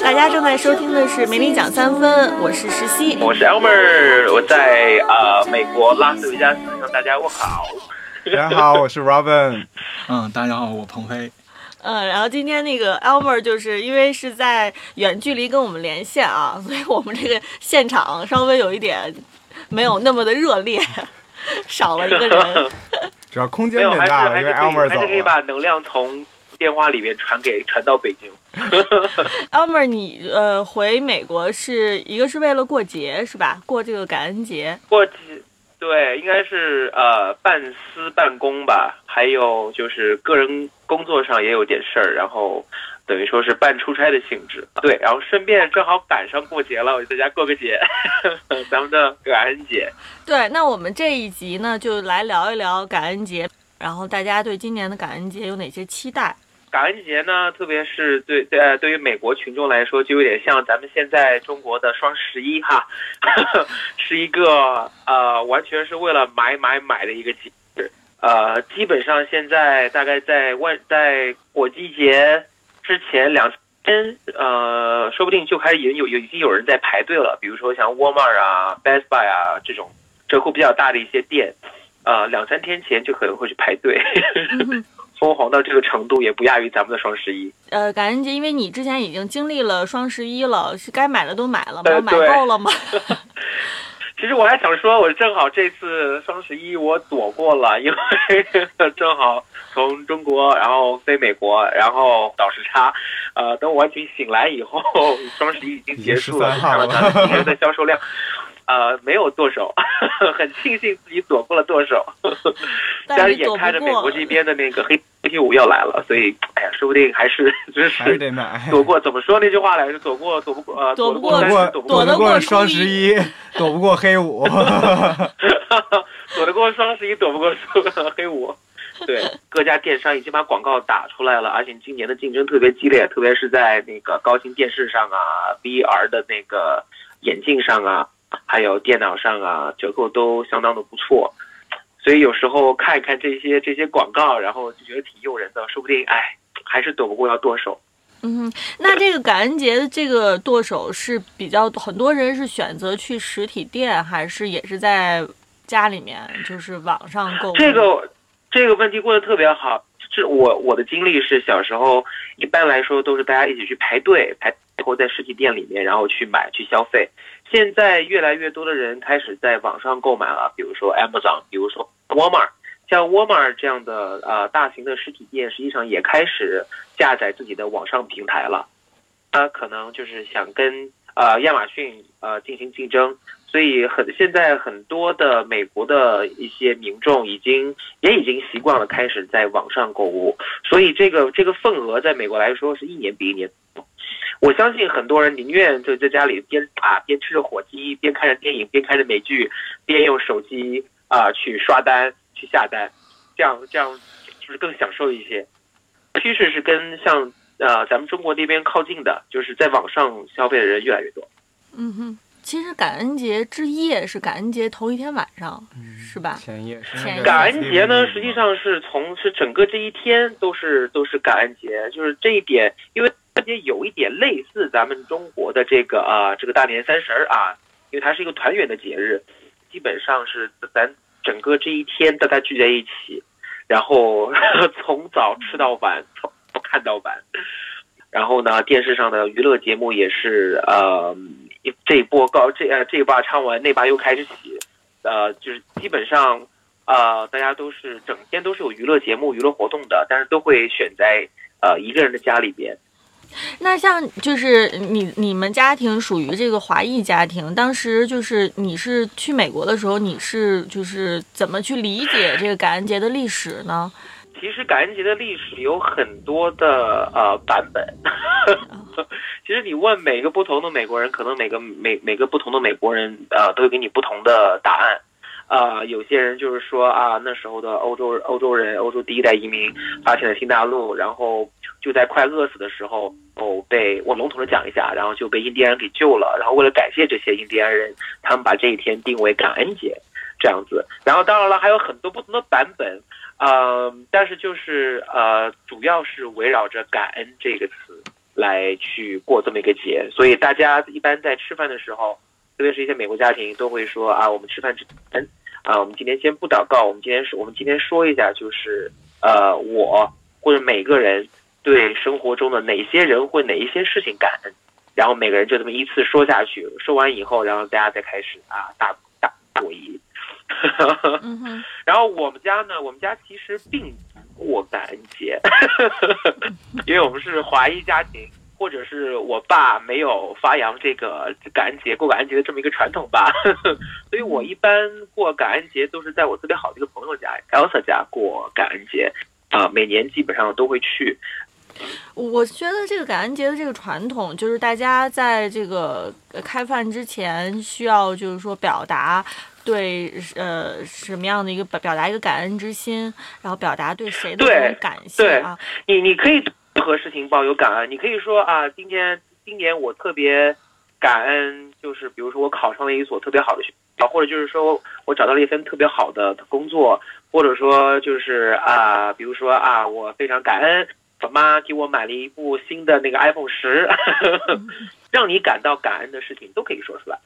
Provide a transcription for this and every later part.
大家正在收听的是《梅里讲三分》，我是石溪。我是 Elmer，我在呃美国拉斯维加斯向大家问好。大家好，我是 Robin。嗯，大家好，我鹏飞。嗯，然后今天那个 Elmer 就是因为是在远距离跟我们连线啊，所以我们这个现场稍微有一点没有那么的热烈，少了一个人。主要空间变大了，因为 Elmer 走还是可以。把能量从电话里面传给传到北京。Elmer，你呃回美国是一个是为了过节是吧？过这个感恩节。过节对，应该是呃半私半公吧，还有就是个人工作上也有点事儿，然后等于说是半出差的性质。对，然后顺便正好赶上过节了，我就在家过个节，咱们的感恩节。对，那我们这一集呢就来聊一聊感恩节，然后大家对今年的感恩节有哪些期待？感恩节呢，特别是对对呃对于美国群众来说，就有点像咱们现在中国的双十一哈，是一个呃完全是为了买买买的一个节日。呃，基本上现在大概在万在火鸡节之前两天，呃，说不定就开始已经有有已经有人在排队了。比如说像沃尔玛啊、Best Buy 啊这种折扣比较大的一些店，呃，两三天前就可能会去排队。疯狂到这个程度，也不亚于咱们的双十一。呃，感恩节，因为你之前已经经历了双十一了，是该买的都买了吗？买够了吗？其实我还想说，我正好这次双十一我躲过了，因为 正好从中国然后飞美国，然后倒时差，呃，等我完全醒来以后，双十一已经结束了，13号了看到它的今年的销售量。呃，没有剁手，很庆幸自己躲过了剁手。但但是眼看着美国这边的那个黑黑五要来了，所以哎呀，说不定还是真 还是是得买。躲过。怎么说那句话来着？躲过躲不过呃，躲不过过三，躲不过躲得过躲得过双十一，躲不过黑五。躲得过双十一，躲不过黑五。对，各家电商已经把广告打出来了，而且今年的竞争特别激烈，特别是在那个高清电视上啊、VR 的那个眼镜上啊，还有电脑上啊，折扣都相当的不错。所以有时候看一看这些这些广告，然后就觉得挺诱人的，说不定哎，还是躲不过要剁手。嗯，那这个感恩节的这个剁手是比较很多人是选择去实体店，还是也是在家里面就是网上购物？这个这个问题问的特别好。是我我的经历是小时候一般来说都是大家一起去排队排，然后在实体店里面然后去买去消费。现在越来越多的人开始在网上购买了，比如说 Amazon，比如说 Walmart。像 Walmart 这样的呃大型的实体店，实际上也开始下载自己的网上平台了。它可能就是想跟呃亚马逊呃进行竞争，所以很现在很多的美国的一些民众已经也已经习惯了开始在网上购物，所以这个这个份额在美国来说是一年比一年多。我相信很多人宁愿就在家里边啊边吃着火鸡，边看着电影，边看着美剧，边用手机啊去刷单去下单，这样这样就是更享受一些。趋势是跟像呃咱们中国那边靠近的，就是在网上消费的人越来越多。嗯哼，其实感恩节之夜是感恩节头一天晚上，是吧？前夜是前夜感恩节呢，实际上是从是整个这一天都是都是感恩节，就是这一点，因为感恩节有一点类似咱们中国的这个啊、这个大年三十儿啊，因为它是一个团圆的节日，基本上是咱整个这一天大家聚在一起，然后 从早吃到晚，从不看到晚。然后呢，电视上的娱乐节目也是呃，这一波高这呃这一把唱完，那把又开始起，呃，就是基本上呃大家都是整天都是有娱乐节目、娱乐活动的，但是都会选在呃一个人的家里边。那像就是你你们家庭属于这个华裔家庭，当时就是你是去美国的时候，你是就是怎么去理解这个感恩节的历史呢？其实感恩节的历史有很多的呃版本。其实你问每个不同的美国人，可能每个每每个不同的美国人呃都会给你不同的答案。啊、有些人就是说啊，那时候的欧洲欧洲人，欧洲第一代移民发现了新大陆，然后就在快饿死的时候，哦，被我笼统的讲一下，然后就被印第安人给救了。然后为了感谢这些印第安人，他们把这一天定为感恩节。这样子。然后当然了，还有很多不同的版本，呃，但是就是呃，主要是围绕着感恩这个词来去过这么一个节。所以大家一般在吃饭的时候，特别是一些美国家庭都会说啊，我们吃饭之前啊，我们今天先不祷告，我们今天是我们今天说一下，就是呃，我或者每个人对生活中的哪些人或哪一些事情感恩。然后每个人就这么依次说下去，说完以后，然后大家再开始啊大大过一。嗯哼，然后我们家呢，我们家其实并不过感恩节，因为我们是华裔家庭，或者是我爸没有发扬这个感恩节过感恩节的这么一个传统吧，所以我一般过感恩节都是在我特别好的一个朋友家 Elsa 家过感恩节，啊，每年基本上都会去。我觉得这个感恩节的这个传统，就是大家在这个开饭之前需要，就是说表达对呃什么样的一个表表达一个感恩之心，然后表达对谁的这种感谢啊。你你可以任任何事情抱有感恩，你可以说啊，今天今年我特别感恩，就是比如说我考上了一所特别好的学校，或者就是说我找到了一份特别好的工作，或者说就是啊，比如说啊，我非常感恩。我妈给我买了一部新的那个 iPhone 十，让你感到感恩的事情都可以说出来。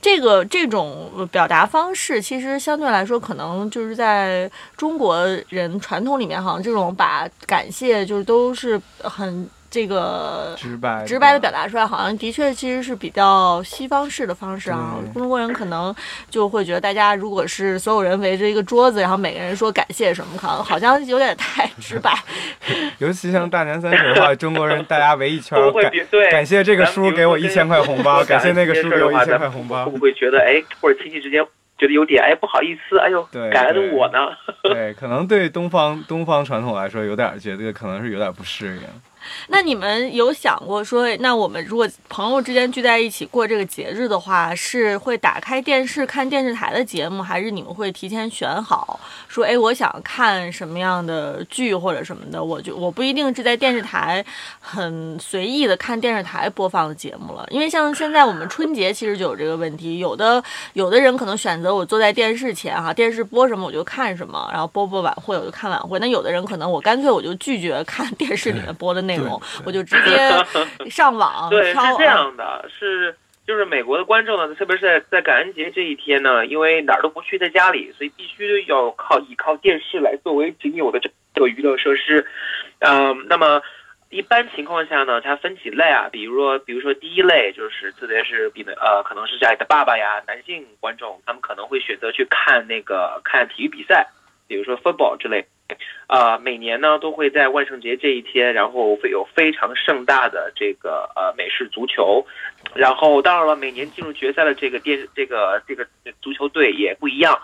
这个这种表达方式，其实相对来说，可能就是在中国人传统里面，好像这种把感谢就是都是很。这个直白直白的表达出来，好像的确其实是比较西方式的方式啊。中国人可能就会觉得，大家如果是所有人围着一个桌子，然后每个人说感谢什么，可能好像有点太直白。尤其像大年三十的话，中国人大家围一圈，感对感谢这个叔给我一千块红包，感谢那个叔给我一千块红包，会不会觉得哎，或者亲戚之间觉得有点哎不好意思，哎呦，感恩我呢？对，可能对东方东方传统来说，有点觉得可能是有点不适应。那你们有想过说，那我们如果朋友之间聚在一起过这个节日的话，是会打开电视看电视台的节目，还是你们会提前选好，说，哎，我想看什么样的剧或者什么的，我就我不一定是在电视台很随意的看电视台播放的节目了，因为像现在我们春节其实就有这个问题，有的有的人可能选择我坐在电视前哈，电视播什么我就看什么，然后播播晚会我就看晚会，那有的人可能我干脆我就拒绝看电视里面播的内容。我就直接 上网。对，是这样的，是就是美国的观众呢，特别是在在感恩节这一天呢，因为哪儿都不去，在家里，所以必须要靠依靠电视来作为仅有的这个娱乐设施。嗯，那么一般情况下呢，它分几类啊？比如说，比如说第一类就是特别是比呃，可能是家里的爸爸呀，男性观众，他们可能会选择去看那个看体育比赛，比如说 football 之类。啊，每年呢都会在万圣节这一天，然后会有非常盛大的这个呃美式足球，然后当然了，每年进入决赛的这个电这个这个足球队也不一样，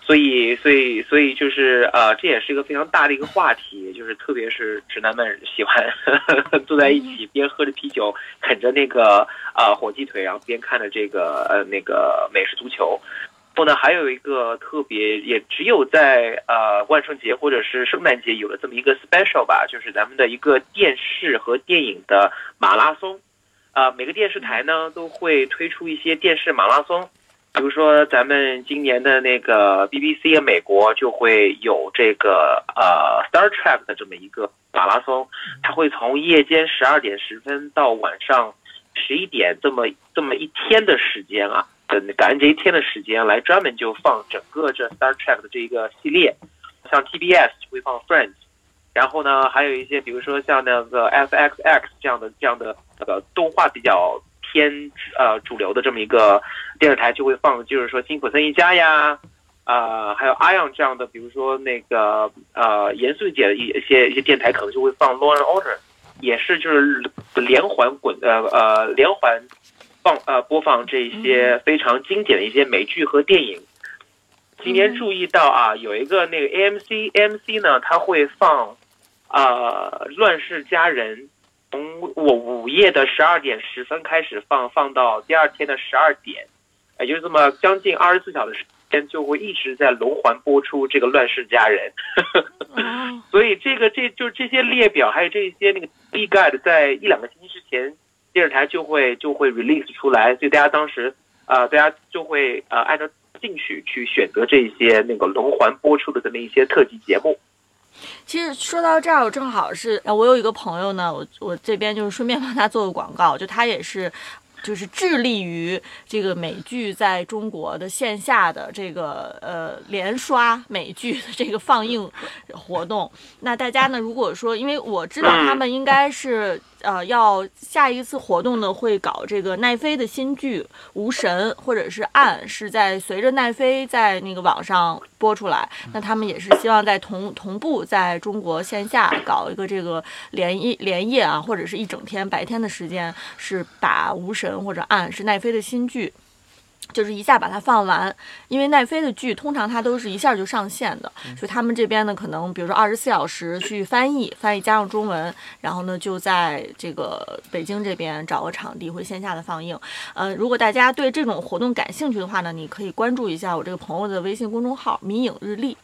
所以所以所以就是呃这也是一个非常大的一个话题，就是特别是直男们喜欢 坐在一起边喝着啤酒啃着那个呃火鸡腿，然后边看着这个呃那个美式足球。后呢，还有一个特别，也只有在呃万圣节或者是圣诞节有了这么一个 special 吧，就是咱们的一个电视和电影的马拉松。啊，每个电视台呢都会推出一些电视马拉松，比如说咱们今年的那个 BBC 美国就会有这个呃 Star Trek 的这么一个马拉松，它会从夜间十二点十分到晚上十一点这么这么一天的时间啊。等感恩节一天的时间来专门就放整个这 Star Trek 的这一个系列，像 TBS 就会放 Friends，然后呢还有一些比如说像那个 FXX 这样的这样的那个动画比较偏呃主流的这么一个电视台就会放，就是说辛普森一家呀，啊还有 Ion 这样的，比如说那个呃严肃一点的一些一些电台可能就会放 Law and Order，也是就是连环滚呃呃连环。放呃播放这些非常经典的一些美剧和电影。今天注意到啊，有一个那个 AMC AMC 呢，它会放啊《乱世佳人》，从我午夜的十二点十分开始放，放到第二天的十二点，也就是这么将近二十四小时时间，就会一直在轮环播出这个《乱世佳人》。所以这个这就是这些列表，还有这些那个 B Guide，在一两个星期之前。电视台就会就会 release 出来，所以大家当时，呃，大家就会呃按照兴趣去选择这些那个轮环播出的这么一些特辑节目。其实说到这儿，我正好是，呃我有一个朋友呢，我我这边就是顺便帮他做个广告，就他也是。就是致力于这个美剧在中国的线下的这个呃连刷美剧的这个放映活动。那大家呢，如果说，因为我知道他们应该是呃要下一次活动呢会搞这个奈飞的新剧《无神》或者是《暗》，是在随着奈飞在那个网上播出来。那他们也是希望在同同步在中国线下搞一个这个连夜连夜啊，或者是一整天白天的时间，是把《无神》或者《暗》是奈飞的新剧。就是一下把它放完，因为奈飞的剧通常它都是一下就上线的，所以他们这边呢可能比如说二十四小时去翻译，翻译加上中文，然后呢就在这个北京这边找个场地会线下的放映。呃，如果大家对这种活动感兴趣的话呢，你可以关注一下我这个朋友的微信公众号“迷影日历”。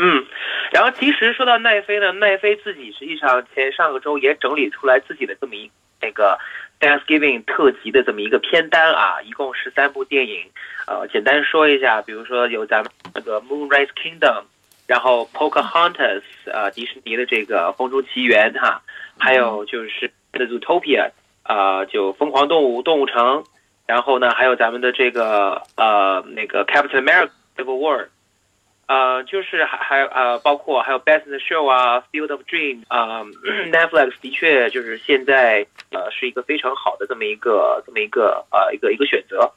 嗯，然后其实说到奈飞呢，奈飞自己实际上前上个周也整理出来自己的这么一那个 Thanksgiving 特辑的这么一个片单啊，一共十三部电影。呃，简单说一下，比如说有咱们那个 Moonrise Kingdom，然后 Pocahontas，呃，迪士尼的这个《风中奇缘》哈，还有就是 The Zootopia，啊、就《疯狂动物动物城》，然后呢，还有咱们的这个呃那个 Captain America Civil War。呃，就是还还呃，包括还有 Best Show 啊，Field of Dreams 啊、Netflix 的确就是现在呃是一个非常好的这么一个这么一个呃一个一个选择。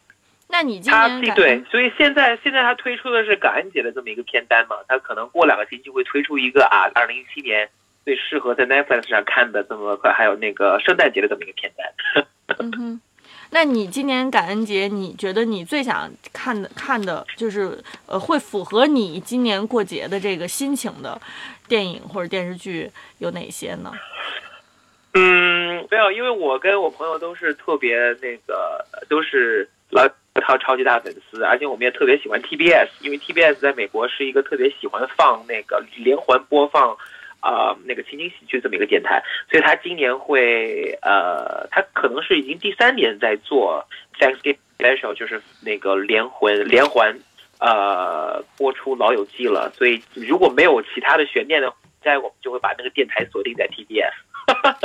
那你今他年对，所以现在现在他推出的是感恩节的这么一个片单嘛，他可能过两个星期会推出一个啊，二零一七年最适合在 Netflix 上看的这么快，还有那个圣诞节的这么一个片单。嗯哼，那你今年感恩节，你觉得你最想看的看的，就是呃，会符合你今年过节的这个心情的电影或者电视剧有哪些呢？嗯，没有，因为我跟我朋友都是特别那个，都是老超超级大粉丝，而且我们也特别喜欢 TBS，因为 TBS 在美国是一个特别喜欢放那个连环播放。啊、那个情景喜剧这么一个电台，所以他今年会呃，他可能是已经第三年在做 Thanksgiving Special，就是那个连环连环呃播出《老友记》了。所以如果没有其他的悬念的话，在我们就会把那个电台锁定在 TBS。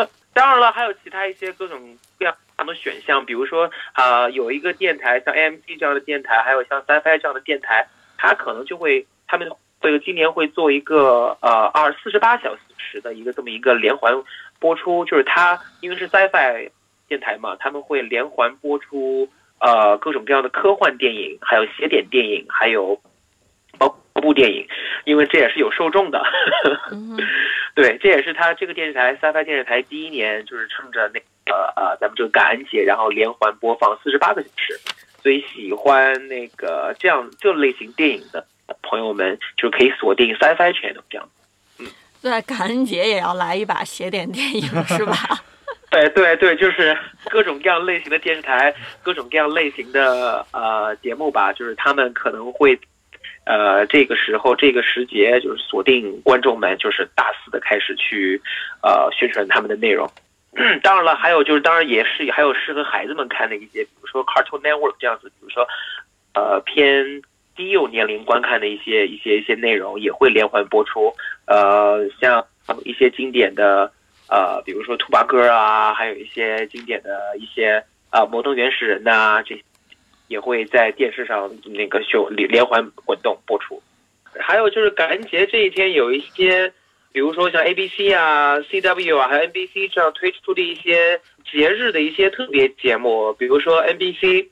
当然了，还有其他一些各种各样的选项，比如说啊、呃有一个电台像 AMC 这样的电台，还有像 Sci-Fi 这样的电台，它可能就会他们会今年会做一个呃二四十八小时的一个这么一个连环播出，就是它因为是 Sci-Fi 电台嘛，他们会连环播出呃各种各样的科幻电影，还有写点电影，还有包括部电影，因为这也是有受众的。对，这也是他这个电视台 Sci-Fi 电视台第一年，就是趁着那个呃咱们这个感恩节，然后连环播放四十八个小时，所以喜欢那个这样这类型电影的朋友们，就可以锁定 Sci-Fi Channel 这样。嗯对，感恩节也要来一把写点电影是吧？对对对，就是各种各样类型的电视台，各种各样类型的呃节目吧，就是他们可能会。呃，这个时候这个时节，就是锁定观众们，就是大肆的开始去，呃，宣传他们的内容。当然了，还有就是，当然也是还有适合孩子们看的一些，比如说 Cartoon Network 这样子，比如说，呃，偏低幼年龄观看的一些一些一些内容也会连环播出。呃，像一些经典的，呃，比如说兔八哥啊，还有一些经典的一些啊、摩登原始人呐、这也会在电视上那个秀连连环滚动播出。还有就是感恩节这一天有一些，比如说像 ABC 啊、CW 啊，还有 NBC 这样推出的一些节日的一些特别节目，比如说 NBC。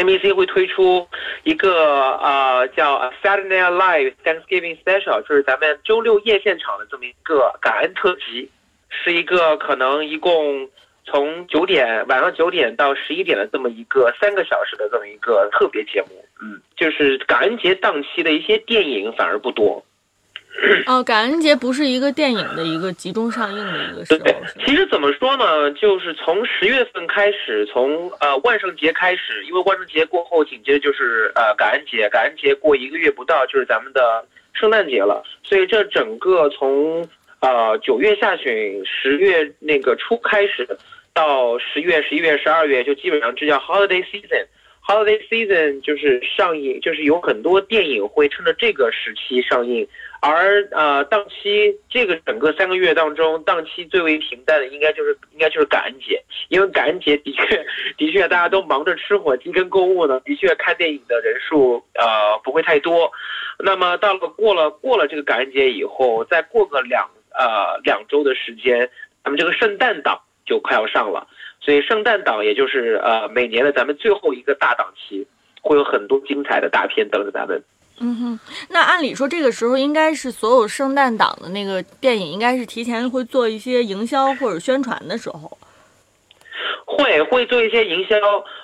NBC 会推出一个呃叫 Saturday Night Live Thanksgiving Special，就是咱们周六夜现场的这么一个感恩特辑，是一个可能一共从九点晚上九点到十一点的这么一个三个小时的这么一个特别节目。嗯，就是感恩节档期的一些电影反而不多。哦，感恩节不是一个电影的一个集中上映的一个时候，对？其实怎么说呢，就是从十月份开始，从呃万圣节开始，因为万圣节过后紧接着就是呃感恩节，感恩节过一个月不到就是咱们的圣诞节了，所以这整个从呃九月下旬、十月那个初开始，到十月、十一月、十二月，就基本上这叫 holiday season。Holiday season 就是上映，就是有很多电影会趁着这个时期上映，而呃档期这个整个三个月当中，档期最为平淡的应该就是应该就是感恩节，因为感恩节的确的确大家都忙着吃火鸡跟购物呢，的确看电影的人数呃不会太多。那么到了过了过了这个感恩节以后，再过个两呃两周的时间，咱们这个圣诞档就快要上了。所以圣诞档也就是呃每年的咱们最后一个大档期，会有很多精彩的大片等着咱们。嗯哼，那按理说这个时候应该是所有圣诞档的那个电影，应该是提前会做一些营销或者宣传的时候。会会做一些营销，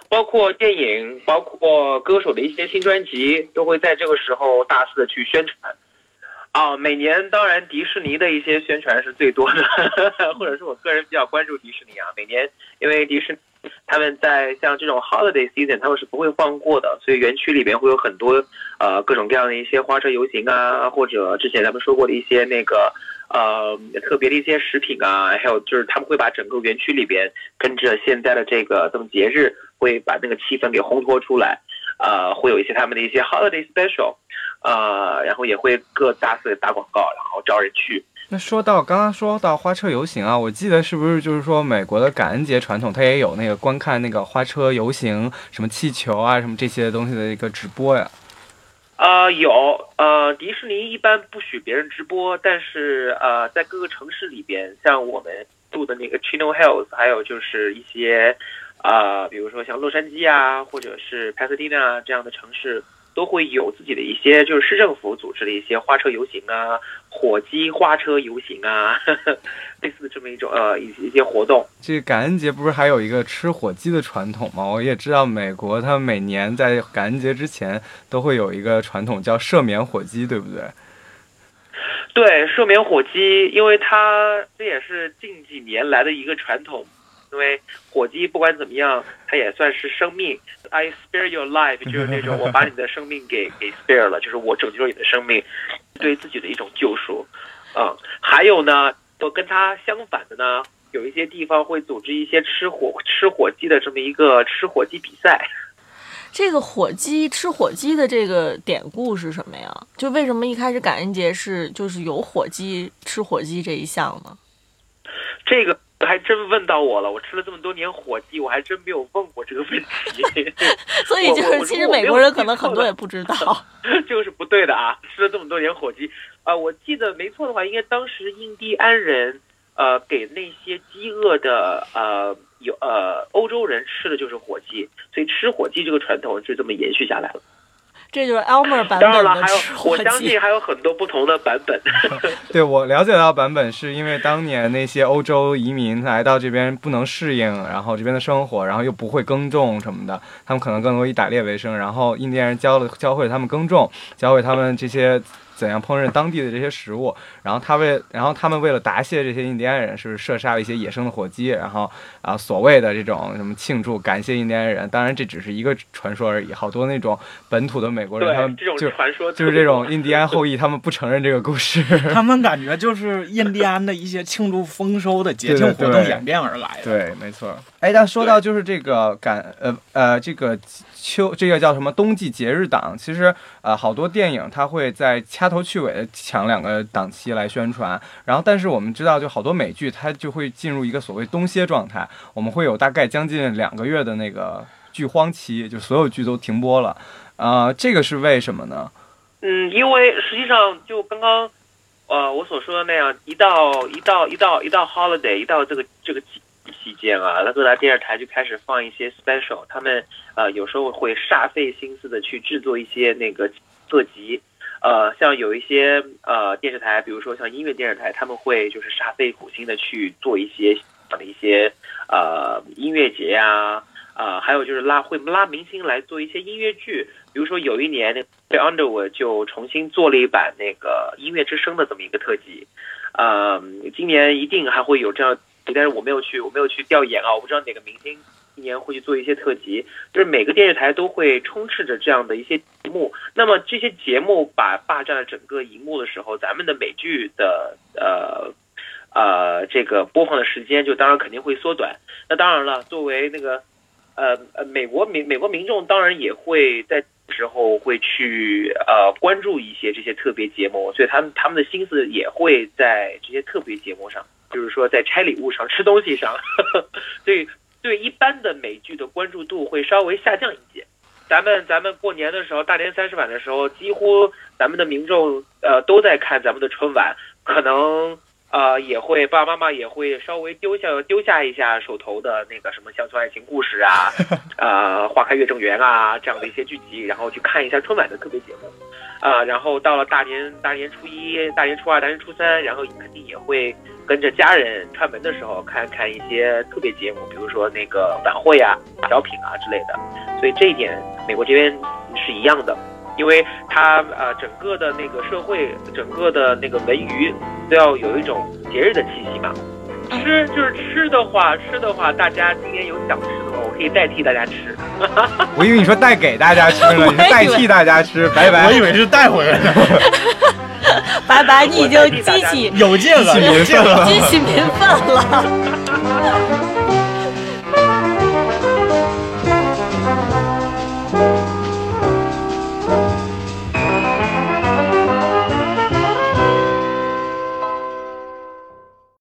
包括电影，包括歌手的一些新专辑，都会在这个时候大肆的去宣传。啊，每年当然迪士尼的一些宣传是最多的，或者是我个人比较关注迪士尼啊。每年因为迪士尼他们在像这种 holiday season 他们是不会放过的，所以园区里边会有很多呃各种各样的一些花车游行啊，或者之前咱们说过的一些那个呃特别的一些食品啊，还有就是他们会把整个园区里边跟着现在的这个这么节日，会把那个气氛给烘托出来。呃，会有一些他们的一些 holiday special，呃，然后也会各大肆打广告，然后招人去。那说到刚刚说到花车游行啊，我记得是不是就是说美国的感恩节传统，它也有那个观看那个花车游行，什么气球啊，什么这些东西的一个直播呀？呃，有，呃，迪士尼一般不许别人直播，但是呃，在各个城市里边，像我们住的那个 Chino Hills，还有就是一些。啊，比如说像洛杉矶啊，或者是 Pasadena 这样的城市，都会有自己的一些就是市政府组织的一些花车游行啊，火鸡花车游行啊，呵 呵类似的这么一种呃一一些活动。这感恩节不是还有一个吃火鸡的传统吗？我也知道美国它每年在感恩节之前都会有一个传统叫赦免火鸡，对不对？对，赦免火鸡，因为它这也是近几年来的一个传统。因为火鸡不管怎么样，它也算是生命。I spare your life，就是那种我把你的生命给给 spare 了，就是我拯救了你的生命，对自己的一种救赎。嗯，还有呢，我跟它相反的呢，有一些地方会组织一些吃火吃火鸡的这么一个吃火鸡比赛。这个火鸡吃火鸡的这个典故是什么呀？就为什么一开始感恩节是就是有火鸡吃火鸡这一项呢？这个。还真问到我了，我吃了这么多年火鸡，我还真没有问过这个问题。所以就是，其实美国人可能很多也不知道，这个是不对的啊！吃了这么多年火鸡，啊，我记得没错的话，应该当时印第安人，呃，给那些饥饿的呃有呃欧洲人吃的就是火鸡，所以吃火鸡这个传统就这么延续下来了。这就是 Elmer 版本当然了，还有我相信还有很多不同的版本。对我了解到版本是因为当年那些欧洲移民来到这边不能适应，然后这边的生活，然后又不会耕种什么的，他们可能更多以打猎为生，然后印第安人教了教会他们耕种，教会他们这些。怎样烹饪当地的这些食物？然后他为，然后他们为了答谢这些印第安人，是射杀了一些野生的火鸡，然后啊，所谓的这种什么庆祝、感谢印第安人。当然，这只是一个传说而已。好多那种本土的美国人，他们就传说就是这种印第安后裔，他们不承认这个故事。他们感觉就是印第安的一些庆祝丰收的节庆活动演变而来的。对，没错。哎，但说到就是这个感，呃呃，这个秋，这个叫什么冬季节日档？其实呃，好多电影它会在掐头去尾的抢两个档期来宣传。然后，但是我们知道，就好多美剧它就会进入一个所谓冬歇状态，我们会有大概将近两个月的那个剧荒期，就所有剧都停播了。啊，这个是为什么呢？嗯，因为实际上就刚刚呃我所说的那样，一到一到一到一到 holiday，一到这个这个。期间啊，那各大电视台就开始放一些 special，他们呃有时候会煞费心思的去制作一些那个特辑，呃，像有一些呃电视台，比如说像音乐电视台，他们会就是煞费苦心的去做一些的一些呃音乐节呀，啊，还有就是拉会拉明星来做一些音乐剧，比如说有一年那 Underwood 就重新做了一版那个音乐之声的这么一个特辑，呃，今年一定还会有这样。但是我没有去，我没有去调研啊，我不知道哪个明星今年会去做一些特辑。就是每个电视台都会充斥着这样的一些节目，那么这些节目把霸占了整个荧幕的时候，咱们的美剧的呃呃这个播放的时间就当然肯定会缩短。那当然了，作为那个呃呃，美国民美国民众当然也会在时候会去呃关注一些这些特别节目，所以他们他们的心思也会在这些特别节目上，就是说在拆礼物上、吃东西上，所以对一般的美剧的关注度会稍微下降一些。咱们咱们过年的时候，大年三十晚的时候，几乎咱们的民众呃都在看咱们的春晚，可能呃也会爸爸妈妈也会稍微丢下丢下一下手头的那个什么乡村爱情故事啊，呃花开月正圆啊这样的一些剧集，然后去看一下春晚的特别节目，啊、然后到了大年大年初一、大年初二、大年初三，然后肯定也会跟着家人串门的时候看看一些特别节目，比如说那个晚会啊、小品啊之类的。所以这一点，美国这边是一样的，因为它呃整个的那个社会，整个的那个文娱都要有一种节日的气息嘛。吃就是吃的话，吃的话，大家今年有想吃可以代替大家吃。我以为你说带给大家吃呢，你是代替大家吃，拜拜我。以为是带回来的，拜拜，你已经激起有劲了，激起民愤了激起民愤了。